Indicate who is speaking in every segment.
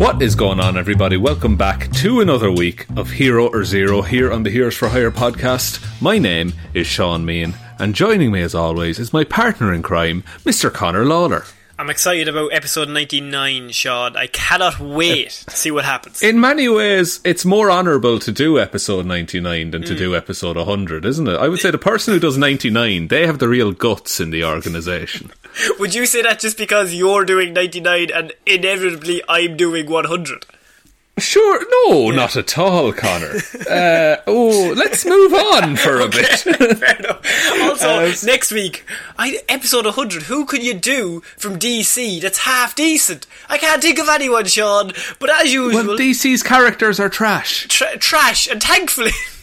Speaker 1: What is going on, everybody? Welcome back to another week of Hero or Zero here on the Heroes for Hire podcast. My name is Shaun Meighan, and joining me as always is my partner in crime, Mr. Connor Lawler.
Speaker 2: I'm excited about episode 99, Shaun. I cannot wait to see what happens.
Speaker 1: In many ways, it's more honourable to do episode 99 than to mm. do episode 100, isn't it? I would say the person who does 99, they have the real guts in the organisation.
Speaker 2: Would you say that just because you're doing 99 and inevitably I'm doing 100?
Speaker 1: Sure, no, not at all, Connor. Uh, oh, let's move on for a bit.
Speaker 2: Fair enough. Also,
Speaker 1: Uh,
Speaker 2: next week, I, episode 100, who could you do from DC that's half decent? I can't think of anyone, Shaun, but as usual,
Speaker 1: Well, DC's characters are trash.
Speaker 2: tra- trash, and thankfully,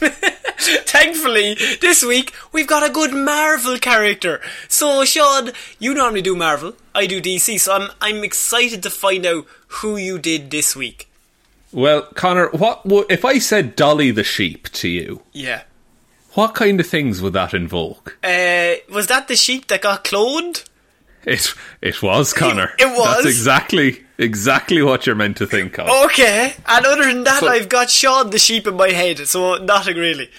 Speaker 2: thankfully, this week we've got a good Marvel character. So, Shaun, you normally do Marvel, I do DC, so I'm I'm excited to find out who you did this week.
Speaker 1: Well, Connor, what would, if I said Dolly the sheep to you?
Speaker 2: Yeah.
Speaker 1: What kind of things would that invoke?
Speaker 2: Uh, was that the sheep that got cloned?
Speaker 1: It it was Connor.
Speaker 2: It was?
Speaker 1: That's exactly exactly what you're meant to think of.
Speaker 2: Okay, and other than that,
Speaker 1: So-
Speaker 2: I've got Shaun the sheep in my head, so nothing really.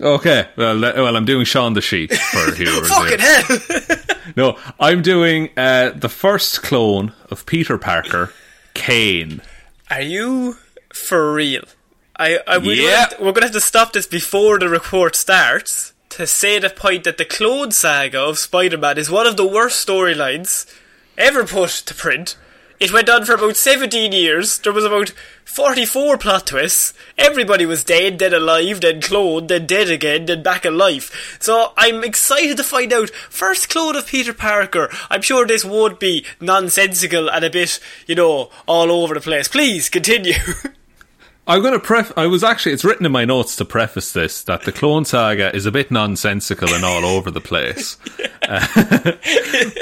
Speaker 1: Okay, well, well, I'm doing Shaun the sheep for here.
Speaker 2: Fucking hell!
Speaker 1: No, I'm doing uh, the first clone of Peter Parker, Kaine.
Speaker 2: Are you for real? I, I we're,
Speaker 1: Yeah.
Speaker 2: gonna to, we're gonna have to stop this before the report starts to say the point that the Clone Saga of Spider-Man is one of the worst storylines ever put to print. It went on for about 17 years. There was about 44 plot twists. Everybody was dead, then alive, then cloned, then dead again, then back alive. So I'm excited to find out. First clone of Peter Parker. I'm sure this won't be nonsensical and a bit, you know, all over the place. Please continue.
Speaker 1: I'm going to pref. I was actually. It's written in my notes to preface this that the Clone Saga is a bit nonsensical and all over the place. Uh,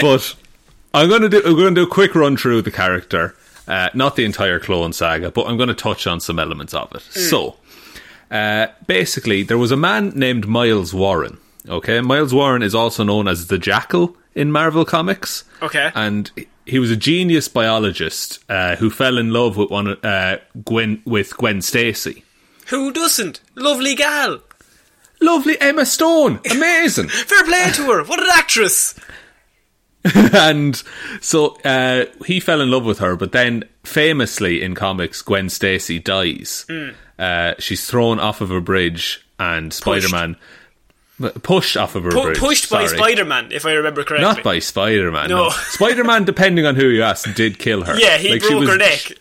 Speaker 1: but I'm going to do. I'm to do a quick run through the character, uh, not the entire Clone Saga, but I'm going to touch on some elements of it. So, uh, basically, there was a man named Miles Warren. Okay, Miles Warren is also known as the Jackal in Marvel Comics.
Speaker 2: Okay.
Speaker 1: and he was a genius biologist uh, who fell in love with one uh, Gwen with Gwen Stacy.
Speaker 2: Who doesn't? Lovely gal.
Speaker 1: Lovely Emma Stone, amazing.
Speaker 2: Fair play to her. What an actress.
Speaker 1: and so uh, he fell in love with her, but then famously in comics, Gwen Stacy dies.
Speaker 2: Hmm.
Speaker 1: Uh, she's thrown off of a bridge, and Spider Man pushed off of a
Speaker 2: Pu-
Speaker 1: bridge.
Speaker 2: pushed by. Spider-Man, if I remember correctly.
Speaker 1: Not by Spider Man.
Speaker 2: No.
Speaker 1: No. Spider Man, depending on who you ask, did kill her.
Speaker 2: Yeah, he
Speaker 1: Like, she
Speaker 2: broke
Speaker 1: was-
Speaker 2: her neck.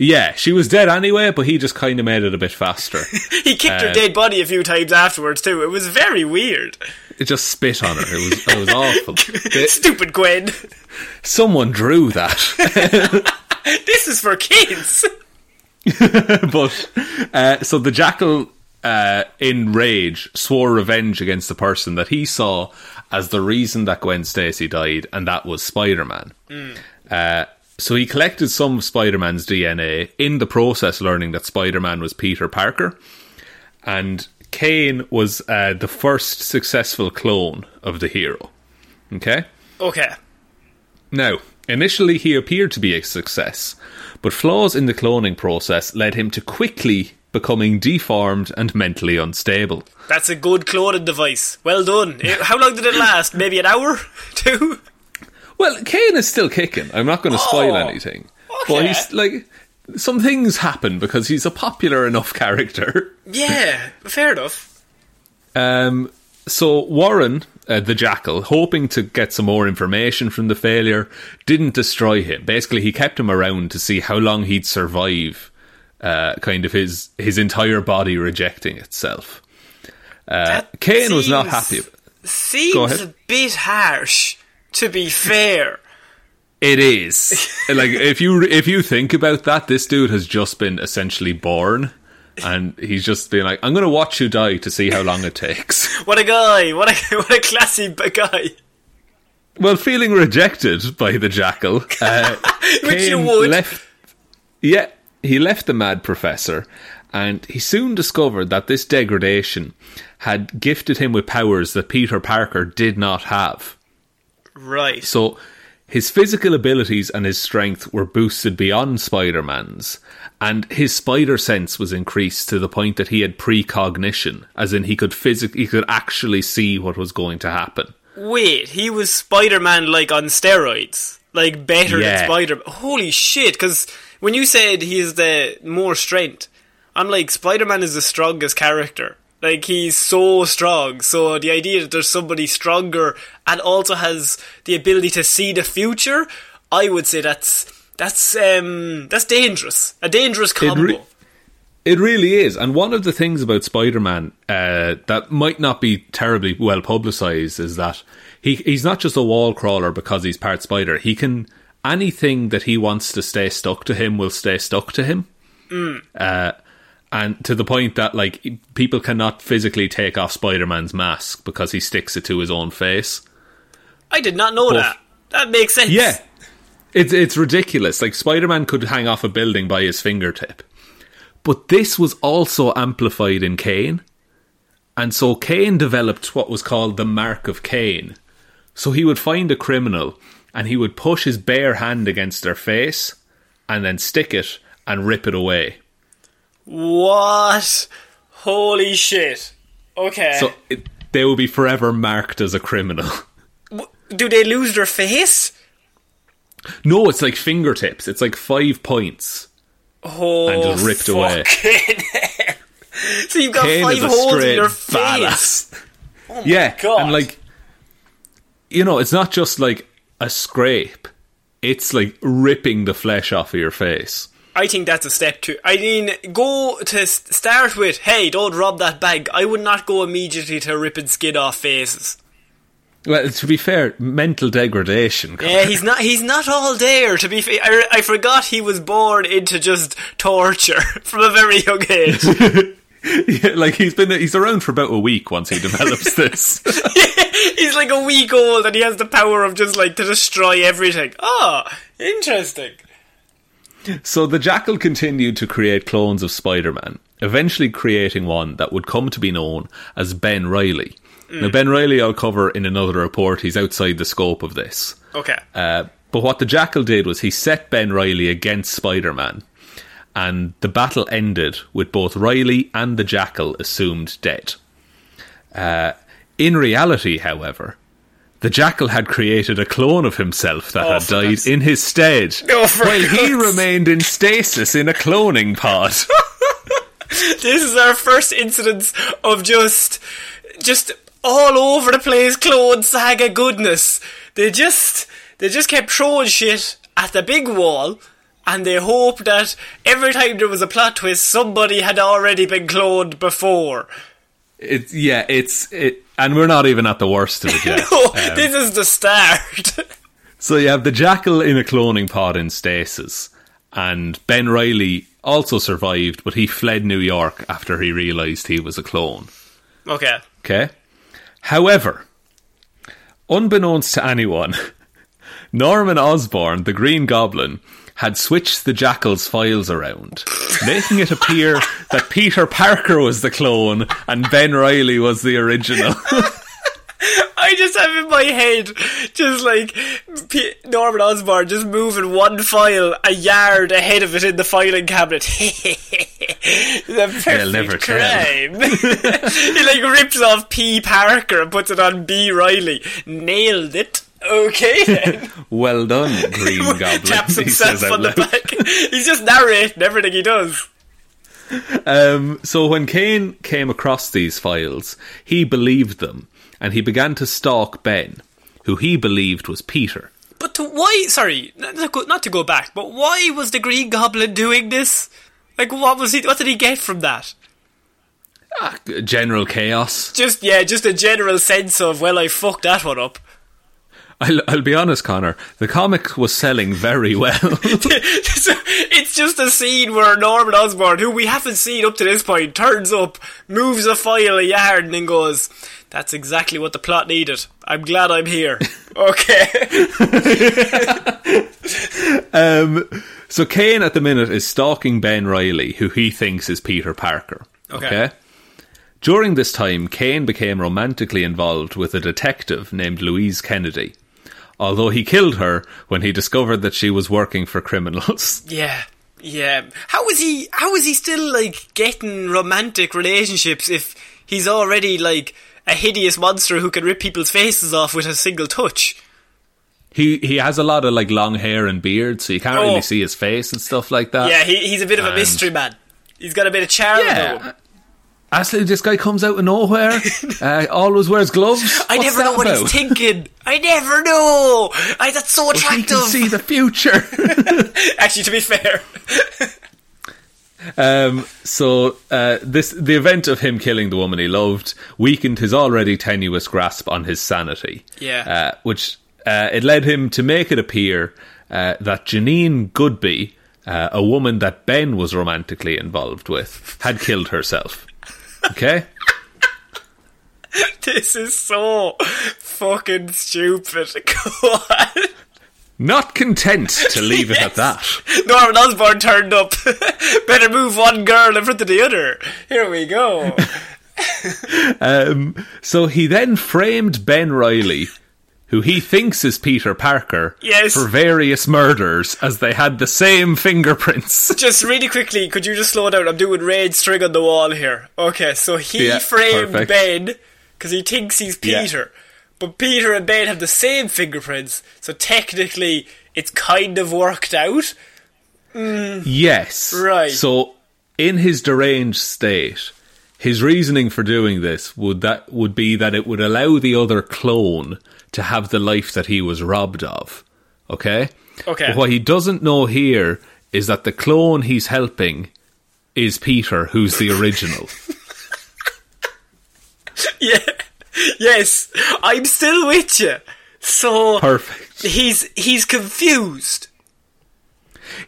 Speaker 1: Yeah, she was dead anyway, but he just kind of made it a bit faster.
Speaker 2: He kicked her
Speaker 1: Uh,
Speaker 2: dead body a few times afterwards too. It was very weird.
Speaker 1: it just spit on her. It was it was awful. They-
Speaker 2: Stupid Gwen.
Speaker 1: someone drew that,
Speaker 2: This is for kids.
Speaker 1: but uh, so the jackal, uh, in rage, swore revenge against the person that he saw as the reason that Gwen Stacy died, and that was Spider Man. Uh, so he collected some of Spider Man's DNA, in the process learning that Spider Man was Peter Parker, and Kaine was uh, the first successful clone of the hero. Okay?
Speaker 2: Okay.
Speaker 1: Now, initially he appeared to be a success, but flaws in the cloning process led him to quickly becoming deformed and mentally unstable.
Speaker 2: That's a good cloning device. Well done. How long did it last? Maybe an hour? Two?
Speaker 1: Well, Kaine is still kicking. I'm not going to spoil
Speaker 2: Oh,
Speaker 1: anything.
Speaker 2: okay.
Speaker 1: But he's like some things happen because he's a popular enough character.
Speaker 2: Yeah, fair enough.
Speaker 1: Um, so Warren, uh, the Jackal, hoping to get some more information from the failure, didn't destroy him. Basically, he kept him around to see how long he'd survive. Uh, kind of his his entire body rejecting itself. Uh, Kaine was not happy.
Speaker 2: Seems a bit harsh, to be fair.
Speaker 1: It is like if you if you think about that, this dude has just been essentially born, and he's just been like, "I'm going to watch you die to see how long it takes."
Speaker 2: What a guy! What a what a classy guy!
Speaker 1: well, feeling rejected by the jackal, uh,
Speaker 2: Which you would.
Speaker 1: left. Yeah, he left the mad professor, and he soon discovered that this degradation had gifted him with powers that Peter Parker did not have.
Speaker 2: Right.
Speaker 1: So his physical abilities and his strength were boosted beyond Spider Man's, and his spider sense was increased to the point that he had precognition, as in he could physic- he could actually see what was going to happen.
Speaker 2: Wait, he was Spider Man like on steroids, like better
Speaker 1: Yeah.
Speaker 2: than Spider. Man Holy shit! Because when you said he is the more strength, I'm like Spider Man is the strongest character. Like he's so strong. So the idea that there's somebody stronger and also has the ability to see the future, I would say that's that's um that's dangerous. A dangerous combo.
Speaker 1: re- It really is, and one of the things about Spider-Man uh, that might not be terribly well publicized is that he he's not just a wall crawler because he's part spider. He can anything that he wants to stay stuck to him will stay stuck to him. Uh, and to the point that like people cannot physically take off Spider-Man's mask because he sticks it to his own face.
Speaker 2: I did not know
Speaker 1: But-
Speaker 2: that. That makes sense.
Speaker 1: Yeah. It's it's ridiculous. Like Spider Man could hang off a building by his fingertip. But this was also amplified in Kaine. And so Kaine developed what was called the mark of Kaine. So he would find a criminal and he would push his bare hand against their face and then stick it and rip it away.
Speaker 2: What? Holy shit. Okay.
Speaker 1: So it, they will be forever marked as a criminal.
Speaker 2: Do they lose their face?
Speaker 1: no, it's like fingertips. It's like five points.
Speaker 2: Oh,
Speaker 1: And just ripped away.
Speaker 2: so you've got
Speaker 1: Kane
Speaker 2: five holes in your face.
Speaker 1: Oh badass. yeah,
Speaker 2: God.
Speaker 1: and like, you know, it's not just like a scrape; it's like ripping the flesh off of your face.
Speaker 2: I think that's a step too. I mean, go to start with, hey, don't rob that bank. I would not go immediately to ripping skin off faces.
Speaker 1: Well, to be fair, mental degradation.
Speaker 2: Yeah, he's not. He's not all there. To be fair, I, I forgot he was born into just torture from a very young age.
Speaker 1: Yeah, like he's been he's around for about a week once he develops this.
Speaker 2: he's like a week old and he has the power of just like to destroy everything. Oh, interesting.
Speaker 1: So the Jackal continued to create clones of Spider-Man, eventually creating one that would come to be known as Ben Reilly. Now, Ben Reilly I'll cover in another report. He's outside the scope of this.
Speaker 2: Okay.
Speaker 1: Uh, but what the Jackal did was he set Ben Reilly against Spider Man, and the battle ended with both Reilly and the Jackal assumed dead. Uh, in reality, however, the Jackal had created a clone of himself that
Speaker 2: Oh,
Speaker 1: had died in his stead,
Speaker 2: Oh,
Speaker 1: while he remained in stasis in a cloning pod.
Speaker 2: This is our first incidence of just, just all over the place clone saga goodness. They just, they just kept throwing shit at the big wall, and they hoped that every time there was a plot twist, somebody had already been cloned before.
Speaker 1: It's yeah, it's it, and we're not even at the worst of it yet.
Speaker 2: Oh,
Speaker 1: Um,
Speaker 2: this is the start.
Speaker 1: So you have the jackal in a cloning pod in stasis, and Ben Reilly also survived, but he fled New York after he realised he was a clone.
Speaker 2: okay.
Speaker 1: Okay? However, unbeknownst to anyone, Norman Osborn, the Green Goblin, had switched the Jackal's files around, making it appear that Peter Parker was the clone and Ben Reilly was the original.
Speaker 2: I just have in my head just like P- Norman Osborn just moving one file a yard ahead of it in the filing cabinet. the perfect
Speaker 1: never
Speaker 2: crime. he like rips off P Parker and puts it on B Reilly. Nailed it. Okay then.
Speaker 1: well done, Green Goblin.
Speaker 2: Taps himself on the back. He's just narrating everything he does.
Speaker 1: Um, so when Kaine came across these files, he believed them, and he began to stalk Ben, who he believed was Peter.
Speaker 2: But to why? Sorry, not to go, not to go back. But why was the Green Goblin doing this? Like, what was he? What did he get from that?
Speaker 1: General chaos.
Speaker 2: Just yeah, just a general sense of well, I fucked that one up.
Speaker 1: I'll, I'll be honest, Connor. The comic was selling very well.
Speaker 2: It's just a scene where Norman Osborn, who we haven't seen up to this point, turns up, moves a file a yard, and then goes, "That's exactly what the plot needed. I'm glad I'm here." Okay.
Speaker 1: um, so Kaine at the minute is stalking Ben Reilly, who he thinks is Peter Parker.
Speaker 2: Okay.
Speaker 1: During this time, Kaine became romantically involved with a detective named Louise Kennedy. Although he killed her when he discovered that she was working for criminals.
Speaker 2: Yeah. Yeah. How is he how is he still like getting romantic relationships if he's already like a hideous monster who can rip people's faces off with a single touch?
Speaker 1: He he has a lot of like long hair and beard, so you can't
Speaker 2: Oh.
Speaker 1: really see his face and stuff like that.
Speaker 2: Yeah, he, he's a bit of a
Speaker 1: And-
Speaker 2: mystery man. He's got a bit of charm though.
Speaker 1: Yeah. Actually, this guy comes out of nowhere. uh, always wears gloves.
Speaker 2: I
Speaker 1: What's
Speaker 2: never know what
Speaker 1: about?
Speaker 2: he's thinking. I never know. I that's so attractive.
Speaker 1: can see the future.
Speaker 2: Actually, to be fair,
Speaker 1: Um, so uh, this the event of him killing the woman he loved weakened his already tenuous grasp on his sanity.
Speaker 2: Yeah.
Speaker 1: uh, which uh, it led him to make it appear uh, that Janine Godbe, uh, a woman that Ben was romantically involved with, had killed herself. Okay.
Speaker 2: this is so fucking stupid.
Speaker 1: Not content to leave it at that.
Speaker 2: Norman Osborn turned up. Better move one girl in front of the other. Here we go.
Speaker 1: Um, so he then framed Ben Reilly, who he thinks is Peter Parker,
Speaker 2: Yes.
Speaker 1: for various murders as they had the same fingerprints.
Speaker 2: just really quickly, could you just slow down? I'm doing red string on the wall here. Okay, so he
Speaker 1: Yeah,
Speaker 2: framed
Speaker 1: perfect.
Speaker 2: Ben because he thinks he's
Speaker 1: Yeah.
Speaker 2: Peter. But Peter and Ben have the same fingerprints, so technically it's kind of worked out. Mm.
Speaker 1: Yes.
Speaker 2: Right.
Speaker 1: So in his deranged state, his reasoning for doing this would that would be that it would allow the other clone to have the life that he was robbed of. Okay?
Speaker 2: Okay.
Speaker 1: But what he doesn't know here is that the clone he's helping is Peter, who's the original.
Speaker 2: Yeah. Yes, I'm still with you. So
Speaker 1: Perfect.
Speaker 2: he's he's confused.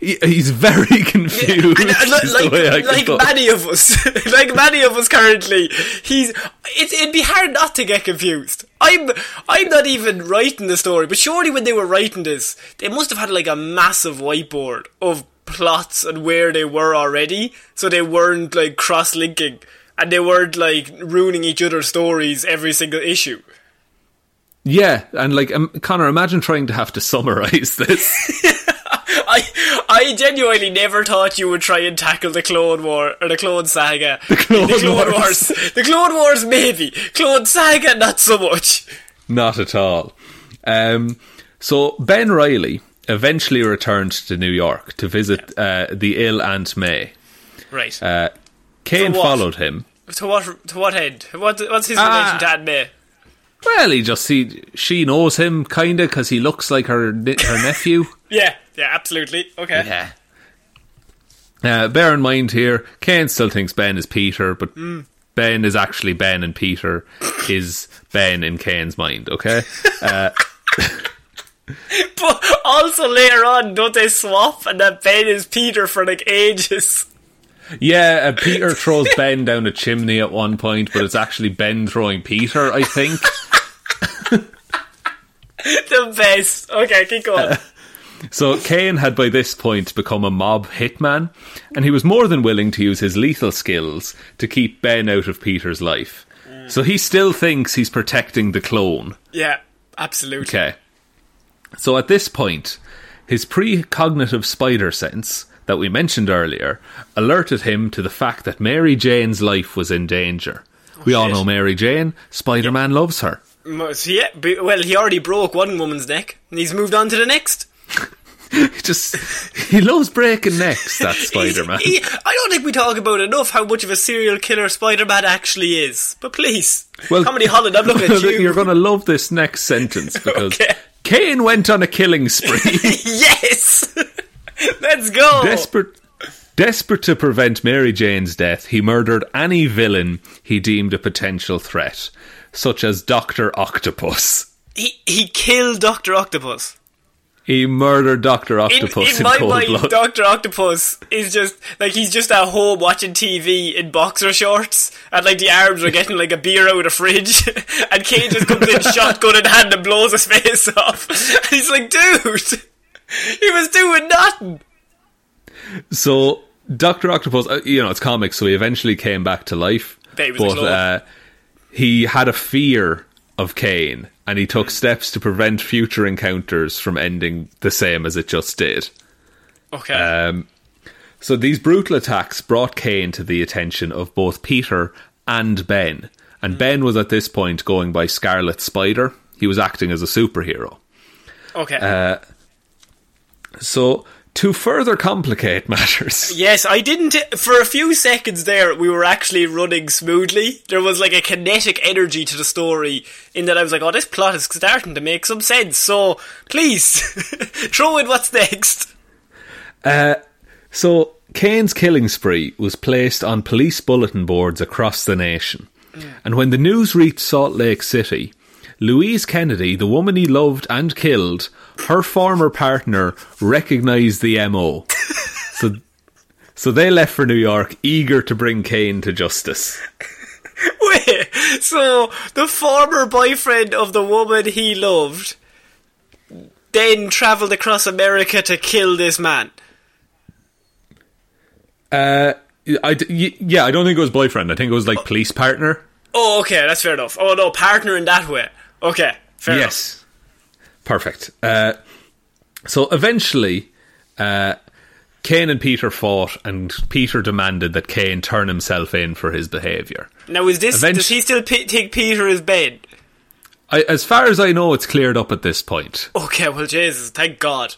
Speaker 1: He- He's very confused. Is
Speaker 2: like
Speaker 1: can
Speaker 2: like many of us, like many of us currently, he's. It, it'd be hard not to get confused. I'm I'm not even writing the story, but surely when they were writing this, they must have had like a massive whiteboard of plots and where they were already, so they weren't like cross linking and they weren't like ruining each other's stories every single issue.
Speaker 1: Yeah, and like um, Connor, imagine trying to have to summarize this.
Speaker 2: I genuinely never thought you would try and tackle the Clone War or the Clone Saga. The
Speaker 1: Clone Wars.
Speaker 2: Wars. The Clone Wars maybe. Clone Saga not so much.
Speaker 1: Not at all. Um, so Ben Reilly eventually returned to New York to visit uh, the ill Aunt May.
Speaker 2: Right.
Speaker 1: Uh,
Speaker 2: Kaine
Speaker 1: followed him.
Speaker 2: to what to what end? What what's his
Speaker 1: Ah.
Speaker 2: relation to Aunt May?
Speaker 1: Well, he just see she knows him kinda because he looks like her her nephew.
Speaker 2: Yeah, yeah, absolutely. Okay.
Speaker 1: Yeah. Uh, bear in mind here, Kaine still thinks Ben is Peter, but Ben is actually Ben, and Peter is Ben in Kaine's mind. Okay. Uh,
Speaker 2: But also later on, don't they swap and that Ben is Peter for like ages?
Speaker 1: Yeah, uh, Peter throws Ben down a chimney at one point, but it's actually Ben throwing Peter, I think.
Speaker 2: the best. Okay, keep going.
Speaker 1: So Kaine had by this point become a mob hitman, and he was more than willing to use his lethal skills to keep Ben out of Peter's life. So he still thinks he's protecting the clone.
Speaker 2: Yeah, absolutely.
Speaker 1: Okay. So at this point, his precognitive spider sense that we mentioned earlier alerted him to the fact that Mary Jane's life was in danger. Oh, we all know Mary Jane. Spider Man loves her.
Speaker 2: Yeah, well, he already broke one woman's neck, and he's moved on to the next.
Speaker 1: He just he loves breaking necks. That Spider Man.
Speaker 2: I don't think we talk about enough how much of a serial killer Spider-Man actually is. But please, well, Comedy Holland, I'm looking at you.
Speaker 1: You're going to love this next sentence because
Speaker 2: Okay.
Speaker 1: Kaine went on a killing spree.
Speaker 2: yes, let's go.
Speaker 1: Desperate, desperate to prevent Mary Jane's death, he murdered any villain he deemed a potential threat, such as Doctor Octopus.
Speaker 2: he he killed Doctor Octopus.
Speaker 1: He murdered Doctor Octopus
Speaker 2: in
Speaker 1: in,
Speaker 2: my
Speaker 1: cold
Speaker 2: mind,
Speaker 1: blood.
Speaker 2: Doctor Octopus is just like he's just at home watching TV in boxer shorts, and like the arms are getting like a beer out of the fridge, and Kaine just comes in shotgun in hand and blows his face off. And he's like, dude, he was doing nothing.
Speaker 1: So Doctor Octopus, uh, you know, it's comics, so he eventually came back to life.
Speaker 2: Bet he was
Speaker 1: but uh, he had a fear of Kaine, and he took steps to prevent future encounters from ending the same as it just did.
Speaker 2: Okay.
Speaker 1: Um, so these brutal attacks brought Kaine to the attention of both Peter and Ben. And Ben was at this point going by Scarlet Spider. He was acting as a superhero.
Speaker 2: okay.
Speaker 1: uh, So, to further complicate matters,
Speaker 2: Yes, I didn't. For a few seconds there, we were actually running smoothly. There was like a kinetic energy to the story, in that I was like, oh, this plot is starting to make some sense. So, please, throw in what's next.
Speaker 1: Uh, so Kaine's killing spree was placed on police bulletin boards across the nation. Mm. And when the news reached Salt Lake City, Louise Kennedy, the woman he loved and killed, her former partner recognized the MO. so, so they left for New York, eager to bring Kaine to justice.
Speaker 2: Wait, so the former boyfriend of the woman he loved then travelled across America to kill this man.
Speaker 1: Uh, I yeah, I don't think it was boyfriend. I think it was like police partner.
Speaker 2: Oh, okay, that's fair enough. Oh no, partner in that way. Okay, fair enough.
Speaker 1: yes, perfect. Uh, so eventually, uh, Kaine and Peter fought, and Peter demanded that Kaine turn himself in for his behaviour.
Speaker 2: Now, is this?
Speaker 1: Eventu-
Speaker 2: does he still p- think Peter as bed?
Speaker 1: I, as far as I know, it's cleared up at this point.
Speaker 2: Okay, well, Jesus, thank God.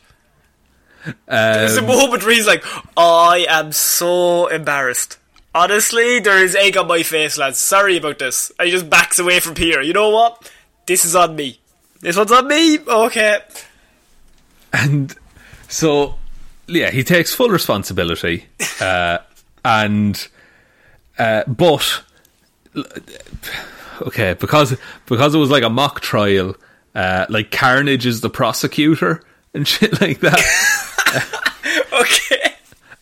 Speaker 1: Um,
Speaker 2: There's a moment where he's like, I am so embarrassed. Honestly, there is egg on my face, lads. Sorry about this. And he just backs away from Peter. You know what? This is on me. This one's on me. Okay.
Speaker 1: And so, yeah, he takes full responsibility, uh, and uh, but okay, because because it was like a mock trial, uh, like Carnage is the prosecutor and shit like that.
Speaker 2: Okay.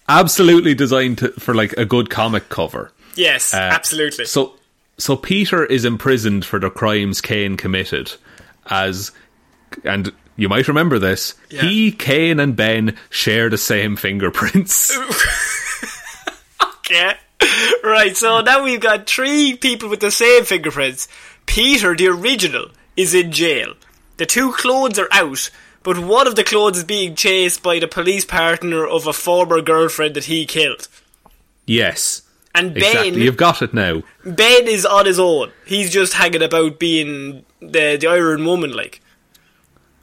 Speaker 1: Absolutely designed to, for like a good comic cover.
Speaker 2: Yes,
Speaker 1: Uh,
Speaker 2: absolutely.
Speaker 1: So, so Peter is imprisoned for the crimes Kaine committed, as and you might remember this.
Speaker 2: Yeah.
Speaker 1: He, Kaine, and Ben share the same fingerprints.
Speaker 2: Okay. Right, so now we've got three people with the same fingerprints. Peter, the original, is in jail. The two clones are out, but one of the clones is being chased by the police partner of a former girlfriend that he killed.
Speaker 1: yes,
Speaker 2: And Ben,
Speaker 1: exactly. You've got it now.
Speaker 2: Ben is on his own. He's just hanging about being the the Iron Woman, like.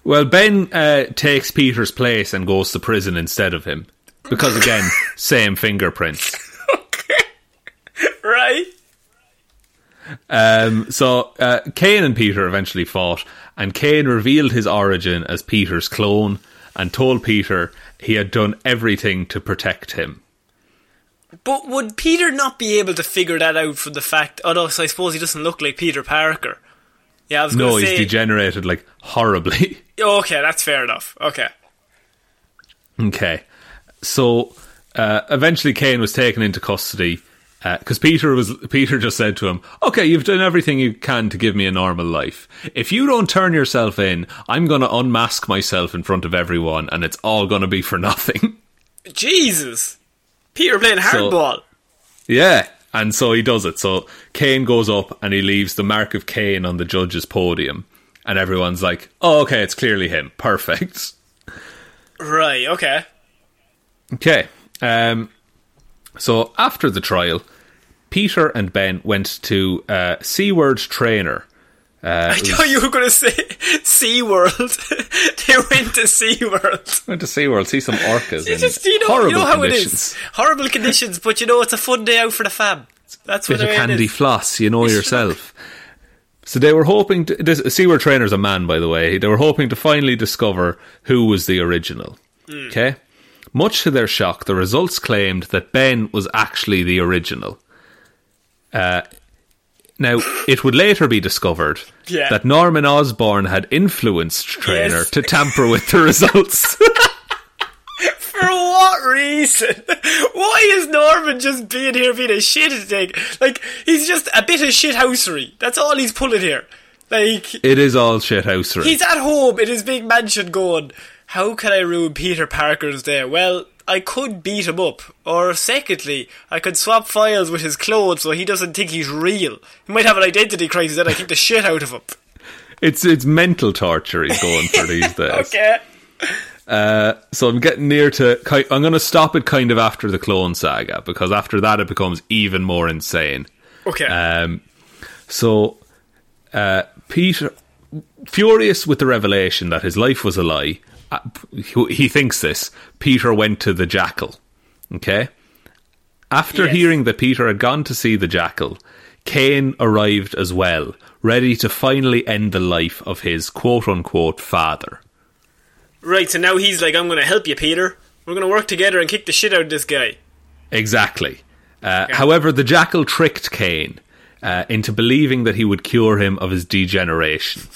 Speaker 1: Well, Ben uh, takes Peter's place and goes to prison instead of him because again, same fingerprints.
Speaker 2: okay, Right?
Speaker 1: Um, so uh, Kaine and Peter eventually fought, and Kaine revealed his origin as Peter's clone and told Peter he had done everything to protect him.
Speaker 2: But would Peter not be able to figure that out from the fact? Oh no, so I suppose he doesn't look like Peter Parker. Yeah, I was
Speaker 1: No,
Speaker 2: going
Speaker 1: he's
Speaker 2: say.
Speaker 1: degenerated like horribly.
Speaker 2: okay, that's fair enough. Okay.
Speaker 1: okay, so uh, eventually Kaine was taken into custody because Peter was Peter just said to him, "Okay, you've done everything you can to give me a normal life. If you don't turn yourself in, I'm going to unmask myself in front of everyone, and it's all going to be for nothing."
Speaker 2: Jesus, Peter playing
Speaker 1: So- yeah, and so he does it. So Kaine goes up and he leaves the mark of Kaine on the judge's podium, and everyone's like, "Oh, okay, it's clearly him. Perfect."
Speaker 2: right. Okay.
Speaker 1: Okay. Um, so after the trial, Peter and Ben went to uh, Seward Trainer. Uh,
Speaker 2: I thought you were going to say SeaWorld. they went to SeaWorld.
Speaker 1: went to SeaWorld, see some orcas.
Speaker 2: You
Speaker 1: in
Speaker 2: just you know,
Speaker 1: horrible
Speaker 2: you know how
Speaker 1: conditions.
Speaker 2: it is. Horrible conditions, but you know it's a fun day out for the fam. That's what
Speaker 1: Bit of
Speaker 2: way it
Speaker 1: candy
Speaker 2: is.
Speaker 1: floss, you know yourself. So they were hoping to. This, Seward Trainer's a man, by the way. They were hoping to finally discover who was the original.
Speaker 2: Hmm.
Speaker 1: Okay? Much to their shock, the results claimed that Ben was actually the original. Uh, now, it would later be discovered
Speaker 2: Yeah.
Speaker 1: that Norman Osborn had influenced Trainer
Speaker 2: Yes.
Speaker 1: to tamper with the results.
Speaker 2: For what reason? Why is Norman just being here being a shit thing? Like he's just a bit of shithousery. That's all he's pulling here. Like
Speaker 1: it is all shithousery.
Speaker 2: he's at home in his big mansion going, How can I ruin Peter Parker's day? Well, I could beat him up. Or secondly, I could swap files with his clothes so he doesn't think he's real. He might have an identity crisis and I kick the shit out of him.
Speaker 1: It's it's mental torture he's going for these days.
Speaker 2: Okay.
Speaker 1: So I'm getting near to. I'm going to stop it kind of after the Clone Saga because after that it becomes even more insane.
Speaker 2: Okay.
Speaker 1: Um, so uh, Peter, furious with the revelation that his life was a lie, uh, he, he thinks this. Peter went to the Jackal. Okay. After
Speaker 2: Yes.
Speaker 1: hearing that Peter had gone to see the Jackal, Kaine arrived as well, ready to finally end the life of his quote unquote father.
Speaker 2: right, so now he's like, I'm gonna help you, Peter. We're gonna work together and kick the shit out of this guy.
Speaker 1: Exactly. Uh, However, the jackal tricked Kaine uh, into believing that he would cure him of his degeneration.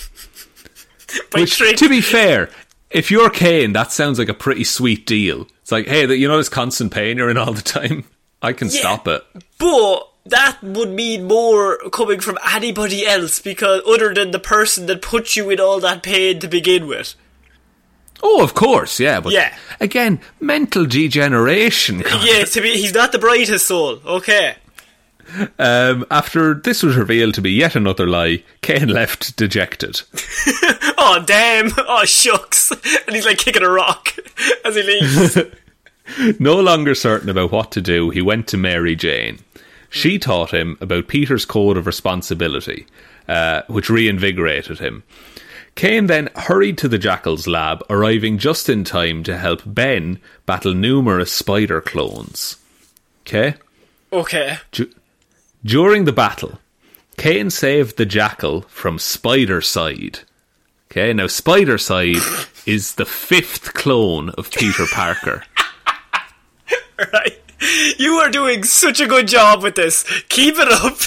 Speaker 1: Which,
Speaker 2: trick-
Speaker 1: to be fair, if you're Kaine, that sounds like a pretty sweet deal. It's like, hey, you know this constant pain you're in all the time? I can
Speaker 2: Yeah.
Speaker 1: stop it.
Speaker 2: But that would mean more coming from anybody else because other than the person that put you in all that pain to begin with.
Speaker 1: Oh, of course, yeah. But
Speaker 2: Yeah.
Speaker 1: again, mental degeneration. Connor.
Speaker 2: Yeah, to be he's not the brightest soul. Okay.
Speaker 1: Um, after this was revealed to be yet another lie, Kaine left dejected.
Speaker 2: Oh damn. Oh shucks. And he's like kicking a rock as he leaves.
Speaker 1: No longer certain about what to do, he went to Mary Jane. She taught him about Peter's code of responsibility, uh, which reinvigorated him. Kaine then hurried to the Jackal's lab, arriving just in time to help Ben battle numerous spider clones. Okay?
Speaker 2: okay.
Speaker 1: Du- during the battle, Kaine saved the Jackal from Spidercide. Okay, now Spidercide is the fifth clone of Peter Parker.
Speaker 2: Right. You are doing such a good job with this. Keep it up.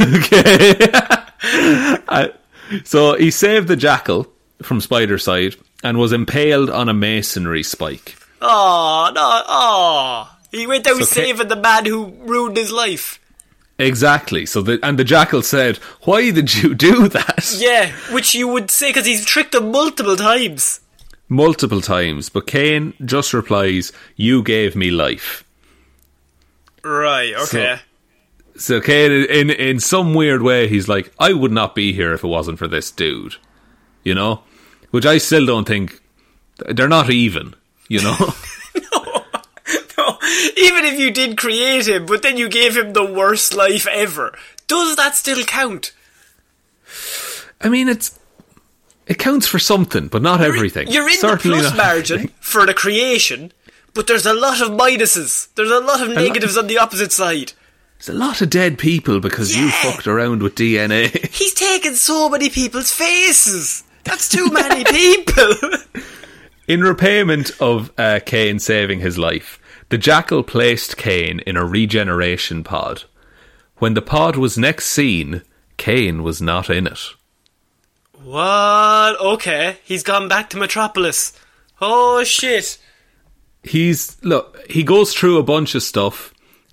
Speaker 1: okay. Uh, so he saved the jackal from Spidercide and was impaled on a masonry spike.
Speaker 2: Oh no oh He went out
Speaker 1: So
Speaker 2: saving the man who ruined his life.
Speaker 1: Exactly. So the and the jackal said, "Why did you do that?"
Speaker 2: Yeah, which you would say because he's tricked him multiple times.
Speaker 1: Multiple times, but Kaine just replies, "You gave me life."
Speaker 2: Right, okay.
Speaker 1: So Kaine, in in some weird way, he's like, "I would not be here if it wasn't for this dude," you know, which I still don't think they're not even. You know.
Speaker 2: No, even if you did create him, but then you gave him the worst life ever, does that still count?
Speaker 1: I mean, it's it counts for something, but not everything.
Speaker 2: You're in
Speaker 1: Certainly
Speaker 2: the plus margin
Speaker 1: everything.
Speaker 2: for the creation, but there's a lot of minuses. There's a lot of negatives on the opposite side.
Speaker 1: There's a lot of dead people because you fucked around with DNA.
Speaker 2: He's taken so many people's faces. That's too many people.
Speaker 1: In repayment of uh, Kaine saving his life, the jackal placed Kaine in a regeneration pod. When the pod was next seen, Kaine was not in it.
Speaker 2: what? Okay, he's gone back to Metropolis. Oh shit.
Speaker 1: He's look. He goes through a bunch of stuff.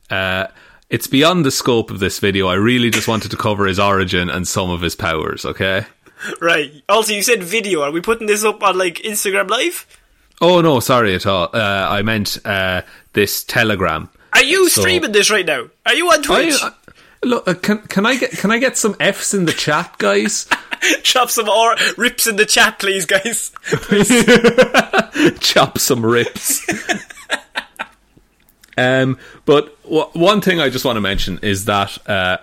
Speaker 1: Uh, it's beyond the scope of this video. I really just wanted to cover his origin and some of his powers, okay?
Speaker 2: Right. Also, you said video. Are we putting this up on like Instagram Live?
Speaker 1: Oh no, sorry at all. Uh, I meant uh, this telegram.
Speaker 2: Are you
Speaker 1: So-
Speaker 2: streaming this right now? Are you on Twitch?
Speaker 1: I, I, look, uh, can can I get can I get some Fs in the chat, guys?
Speaker 2: Chop some or rips in the chat, please, guys.
Speaker 1: Chop some rips. um, but w- one thing I just want to mention is that uh,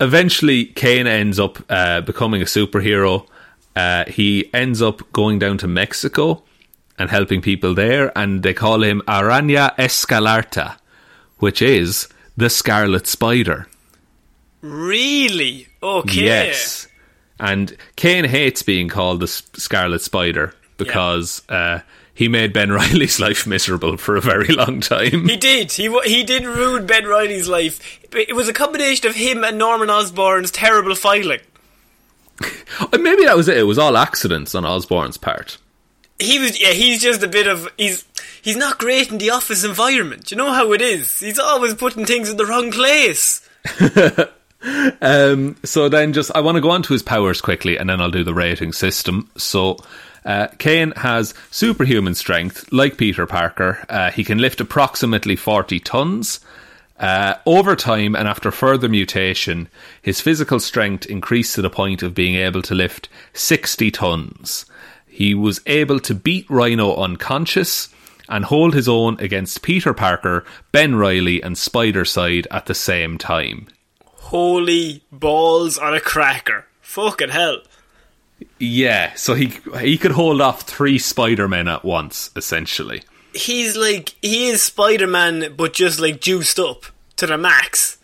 Speaker 1: eventually Kaine ends up uh, becoming a superhero. Uh, he ends up going down to Mexico and helping people there, and they call him Araña Escarlata, which is the Scarlet Spider.
Speaker 2: Really? Okay.
Speaker 1: Yes. And Kaine hates being called the Scarlet Spider because uh, he made Ben Reilly's life miserable for a very long time.
Speaker 2: He did. He he did ruin Ben Reilly's life. It was a combination of him and Norman Osborn's terrible filing.
Speaker 1: Maybe that was it. It was all accidents on Osborn's part.
Speaker 2: He was yeah. He's just a bit of he's he's not great in the office environment. You know how it is. He's always putting things in the wrong place.
Speaker 1: Um, so then, just I want to go on to his powers quickly, and then I'll do the rating system. So, uh, Kaine has superhuman strength, like Peter Parker. Uh, he can lift approximately forty tons. Uh, over time and after further mutation, his physical strength increased to the point of being able to lift 60 tons. He was able to beat Rhino unconscious and hold his own against Peter Parker, Ben Reilly, and Spidercide at the same time.
Speaker 2: Holy balls on a cracker! Fucking hell!
Speaker 1: Yeah, so he he could hold off three Spider-Men at once, essentially.
Speaker 2: He's like he is Spider Man, but just like juiced up to the max.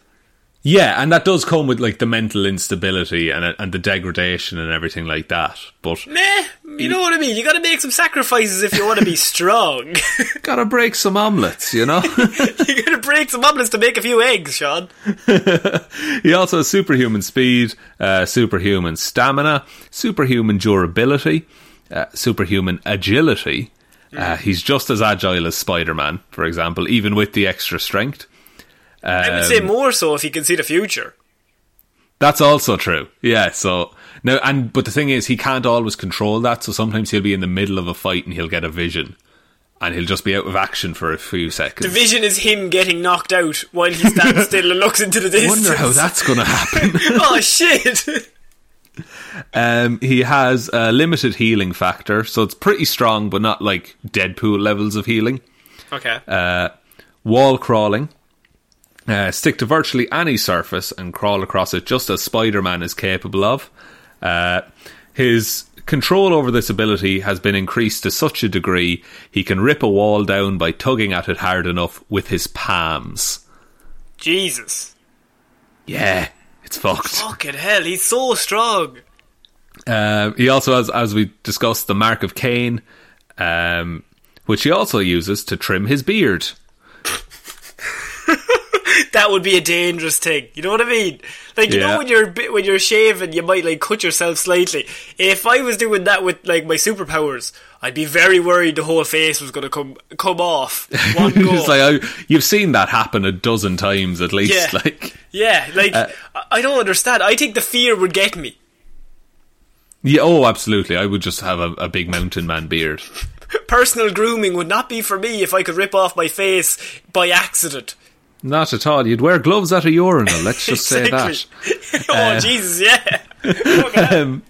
Speaker 1: Yeah, and that does come with like the mental instability and and the degradation and everything like that. But
Speaker 2: Meh, you know what I mean. You got to make some sacrifices if you want to be strong.
Speaker 1: gotta break some omelets, you know.
Speaker 2: you got to break some omelets to make a few eggs, Shaun.
Speaker 1: he also has superhuman speed, uh, superhuman stamina, superhuman durability, uh, superhuman agility. Uh, he's just as agile as Spider-Man, for example, even with the extra strength.
Speaker 2: I would say
Speaker 1: Um,
Speaker 2: more so if he can see the future.
Speaker 1: That's also true. Yeah. So now, and but the thing is, he can't always control that. So sometimes he'll be in the middle of a fight and he'll get a vision, and he'll just be out of action for a few seconds.
Speaker 2: The vision is him getting knocked out while he stands still and looks into the distance.
Speaker 1: Wonder how that's going to happen.
Speaker 2: oh shit!
Speaker 1: um, he has a limited healing factor, so it's pretty strong, but not like Deadpool levels of healing.
Speaker 2: okay.
Speaker 1: Uh, wall crawling. Uh, stick to virtually any surface and crawl across it just as Spider Man is capable of. Uh, his control over this ability has been increased to such a degree he can rip a wall down by tugging at it hard enough with his palms.
Speaker 2: Jesus.
Speaker 1: Yeah, it's fucked.
Speaker 2: Fucking hell, he's so strong.
Speaker 1: Uh, he also has, as we discussed, the Mark of Kaine, um, which he also uses to trim his beard.
Speaker 2: That would be a dangerous thing. You know what I mean? Like you
Speaker 1: Yeah.
Speaker 2: know when you're when you're shaving, you might like cut yourself slightly. If I was doing that with like my superpowers, I'd be very worried the whole face was going to come come off one go.
Speaker 1: It's like I, you've seen that happen a dozen times at least.
Speaker 2: Yeah.
Speaker 1: Like,
Speaker 2: yeah, like
Speaker 1: Uh,
Speaker 2: I- I don't understand. I think the fear would get me.
Speaker 1: yeah, oh, absolutely. I would just have a, a big mountain man beard.
Speaker 2: Personal grooming would not be for me if I could rip off my face by accident.
Speaker 1: Not at all. You'd wear gloves at a urinal. Let's just say that.
Speaker 2: Oh Jesus, yeah.
Speaker 1: Um,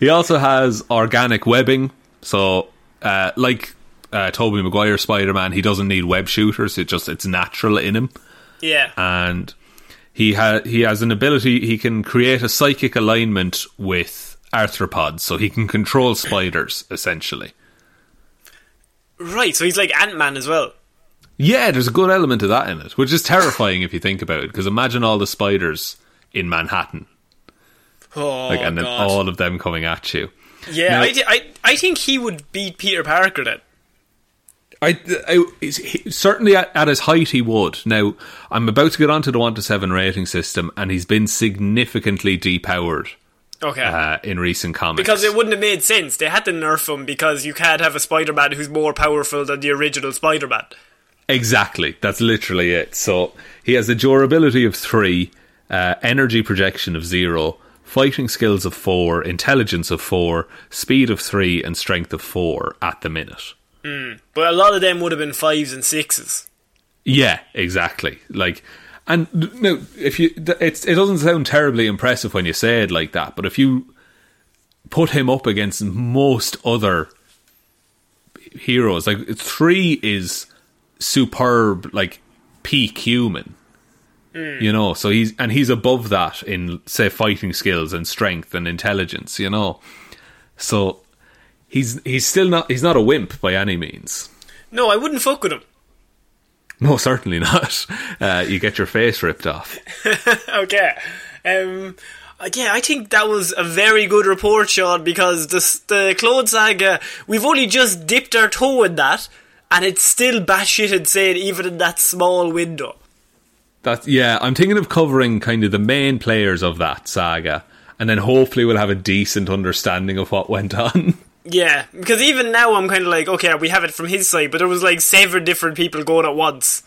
Speaker 1: he also has organic webbing. So, uh, like uh, Tobey Maguire Spider Man, he doesn't need web shooters. It just it's natural in him.
Speaker 2: yeah.
Speaker 1: and he ha- he has an ability he can create a psychic alignment with arthropods so he can control spiders essentially
Speaker 2: Right, so he's like Ant Man as well.
Speaker 1: Yeah there's a good element of that in it which is terrifying if you think about it because imagine all the spiders in manhattan
Speaker 2: Oh,
Speaker 1: like and then all of them coming at you
Speaker 2: Yeah,
Speaker 1: Now-
Speaker 2: I, I, I think he would beat Peter Parker then.
Speaker 1: I, I certainly at, at his height he would. Now I'm about to get onto the one to seven rating system, and he's been significantly depowered
Speaker 2: Okay.
Speaker 1: uh, in recent comics.
Speaker 2: because it wouldn't have made sense. They had to nerf him because you can't have a Spider Man who's more powerful than the original Spider Man.
Speaker 1: Exactly. That's literally it. So he has a durability of three, uh, energy projection of zero, fighting skills of four, intelligence of four, speed of three, and strength of four at the minute.
Speaker 2: But a lot of them would have been fives and sixes.
Speaker 1: Yeah, exactly. Like, and no, if you, it's it doesn't sound terribly impressive when you say it like that, but if you put him up against most other heroes, like three is superb, like peak human. You know, so he's and he's above that in say fighting skills and strength and intelligence. You know, so he's he's still not he's not a wimp by any means.
Speaker 2: No, I wouldn't fuck with him.
Speaker 1: No, certainly not. Uh, you get your face ripped off.
Speaker 2: okay. Um, yeah, I think that was a very good report, Shaun, because the, the Clone Saga, we've only just dipped our toe in that, and it's still batshit insane even in that small window.
Speaker 1: That yeah, I'm thinking of covering kind of the main players of that saga, and then hopefully we'll have a decent understanding of what went on.
Speaker 2: Yeah, because even now I'm kind of like, okay, we have it from his side, but there was like seven different people going at once.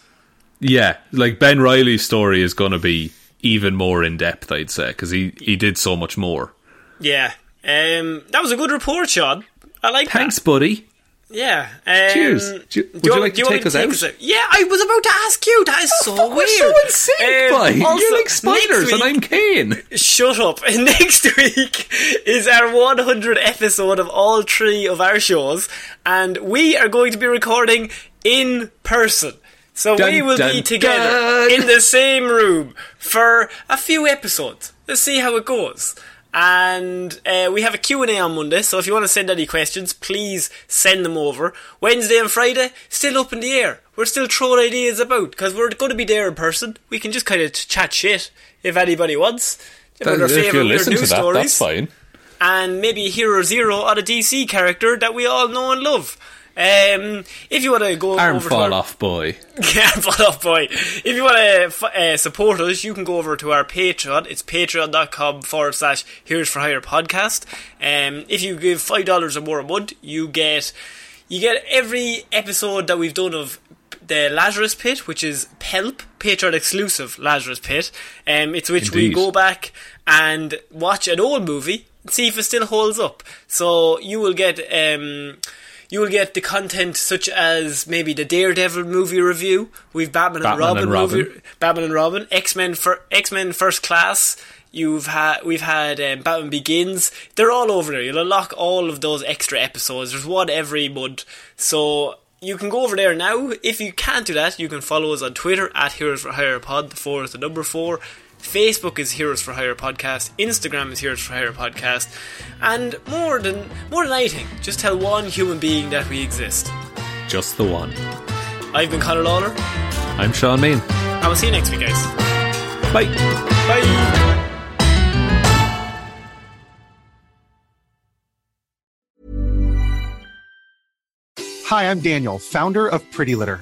Speaker 1: yeah, like Ben Reilly's story is going to be even more in depth, I'd say, because he he did so much more.
Speaker 2: Yeah. Um, that was a good report, Shaun. I like
Speaker 1: Thanks,
Speaker 2: that.
Speaker 1: buddy.
Speaker 2: Yeah. Um,
Speaker 1: Cheers. Do you- would you
Speaker 2: want-
Speaker 1: like to take us out?
Speaker 2: Yeah, I was about to ask you. That is so
Speaker 1: Fuck,
Speaker 2: weird.
Speaker 1: we're so in sync,
Speaker 2: Um, also,
Speaker 1: You're like spiders, and I'm Kaine.
Speaker 2: Shut up. Next week is our 100 episode of all three of our shows, and we are going to be recording in person. So
Speaker 1: Dun,
Speaker 2: we will be together
Speaker 1: dun.
Speaker 2: in the same room for a few episodes. Let's see how it goes. And uh, we have a Q&A on Monday, so if you want to send any questions, please send them over. Wednesday and Friday, still up in the air. We're still throwing ideas about, because we're going to be there in person. We can just kind of chat shit, if anybody wants.
Speaker 1: If you listen to that,
Speaker 2: stories
Speaker 1: that's fine.
Speaker 2: and maybe Hero Zero on a DC character that we all know and love. Um, if you want to go
Speaker 1: Arm
Speaker 2: over
Speaker 1: fall
Speaker 2: our,
Speaker 1: off, boy.
Speaker 2: yeah, fall off boy. If you want to f- uh, support us, you can go over to our Patreon. It's patreon.com forward slash Heroes for Hire podcast. Um, if you give five dollars or more a month, you get you get every episode that we've done of the Lazarus Pit, which is Pelp, Patreon exclusive Lazarus Pit. Um, it's which we go back and watch an old movie see if it still holds up. So you will get um, you will get the content such as maybe the Daredevil movie review. We've Batman, and Robin,
Speaker 1: and Robin.
Speaker 2: movie, Batman and Robin, X Men for X Men First Class. You've had we've had um, Batman Begins. They're all over there. You'll unlock all of those extra episodes. There's one every month, so you can go over there now. If you can't do that, you can follow us on Twitter at Heroes for Hire Pod. The four is the number four. Facebook is Heroes for Hire Podcast. Instagram is Heroes for Hire Podcast. And more than more than anything, just tell one human being that we exist.
Speaker 1: Just the one.
Speaker 2: I've been Conor Lawler.
Speaker 1: I'm Shaun Meighan.
Speaker 2: I will see you next week, guys.
Speaker 1: Bye.
Speaker 2: Bye.
Speaker 3: Hi, I'm Daniel, founder of Pretty Litter.